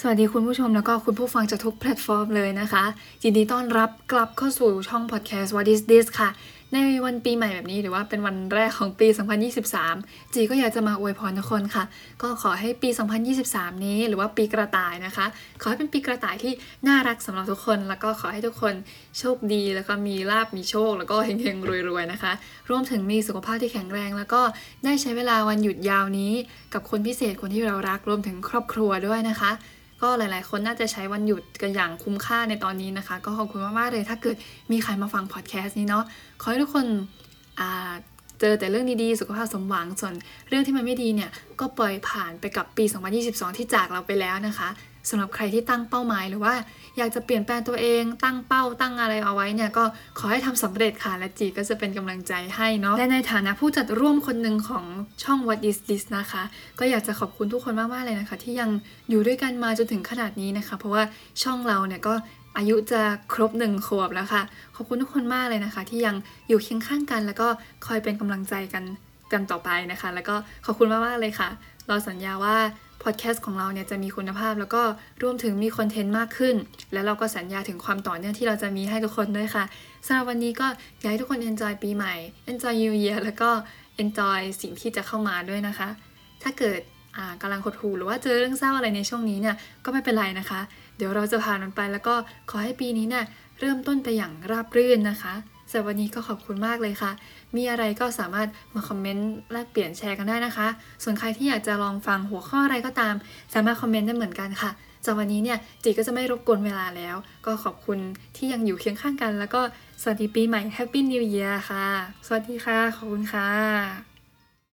สวัสดีคุณผู้ชมแล้วก็คุณผู้ฟังจากทุกแพลตฟอร์มเลยนะคะยินดีต้อนรับกลับเข้าสู่ช่องพอดแคสต์ What is this ค่ะ ในวันปีใหม่แบบนี้หรือว่าเป็นวันแรกของปี 2023 จีก็อยากจะมาอวยพรทุกคนค่ะ ก็ขอให้ปี 2023 นี้หรือว่าปีกระต่ายนะคะ ขอให้เป็นปีกระต่ายที่น่ารักสำหรับทุกคน แล้วก็ขอให้ทุกคนโชคดีแล้วก็มีลาบมีโชค แล้วก็เฮงๆรวยๆนะคะ รวมถึงมีสุขภาพที่แข็งแรง แล้วก็ได้ใช้เวลาวันหยุดยาวนี้ กับคนพิเศษคนที่เรารักรวมถึงครอบครัวด้วยนะคะ ก็หลาย ๆ คนน่าจะใช้วันหยุดกันอย่างคุ้มค่าในตอนนี้นะคะ ก็ขอบคุณมาก ๆ เลยถ้าเกิดมีใครมาฟังพอดแคสต์นี้เนาะขอให้ทุกคนอ่า จอแต่เรื่องดีๆ สุขภาพสมหวัง ส่วนเรื่องที่มันไม่ดีเนี่ย ก็ปล่อยผ่านไปกับปี 2022 ที่จากเราไปแล้วนะคะสำหรับใครที่ตั้งเป้าหมายหรือว่าอยากจะเปลี่ยนแปลงตัวเอง ตั้งเป้าตั้งอะไรเอาไว้เนี่ยก็ขอให้ทำสำเร็จค่ะ และจีก็จะเป็นกำลังใจให้เนาะและในฐานะผู้จัดร่วมคนหนึ่งของช่อง What is this นะคะ ก็อยากจะขอบคุณทุกคนมากๆเลยนะคะ ที่ยังอยู่ด้วยกันมาจนถึงขนาดนี้นะคะ เพราะว่าช่องเราเนี่ยก็ อายุจะครบหนึ่งขวบแล้วค่ะ ขอบคุณทุกคนมากเลยนะคะ ที่ยังอยู่เคียงข้างกัน แล้วก็คอยเป็นกำลังใจกันกันต่อไปนะคะ แล้วก็ขอบคุณมากๆเลยค่ะ เราสัญญาว่าพอดแคสต์ของเราเนี่ยจะมีคุณภาพ แล้วก็รวมถึงมีคอนเทนต์มากขึ้น แล้วเราก็สัญญาถึงความต่อเนื่องที่เราจะมีให้ทุกคนด้วยค่ะสำหรับวันนี้ก็อยากให้ทุกคน enjoy ปีใหม่ enjoy New Year แล้วก็ enjoy สิ่งที่จะเข้ามาด้วยนะคะ ถ้าเกิด อ่ากำลังหดหู่หรือว่าเจอเรื่องเศร้าอะไรในช่วงนี้เนี่ยก็ไม่เป็นไรนะคะ เดี๋ยวเราจะผ่านมันไปแล้วก็ขอให้ปีนี้เนี่ยเริ่มต้นไปอย่างราบรื่นนะคะสำหรับวันนี้ก็ขอบคุณมากเลยค่ะ มีอะไรก็สามารถมาคอมเมนต์แลกเปลี่ยนแชร์กันได้นะคะ ส่วนใครที่อยากจะลองฟังหัวข้ออะไรก็ตาม สามารถคอมเมนต์ได้เหมือนกันค่ะจากวันนี้เนี่ยจีก็จะไม่รบกวนเวลาแล้ว ก็ขอบคุณที่ยังอยู่เคียงข้างกัน แล้วก็สวัสดีปีใหม่ Happy New Year ค่ะ สวัสดีค่ะ ขอบคุณค่ะ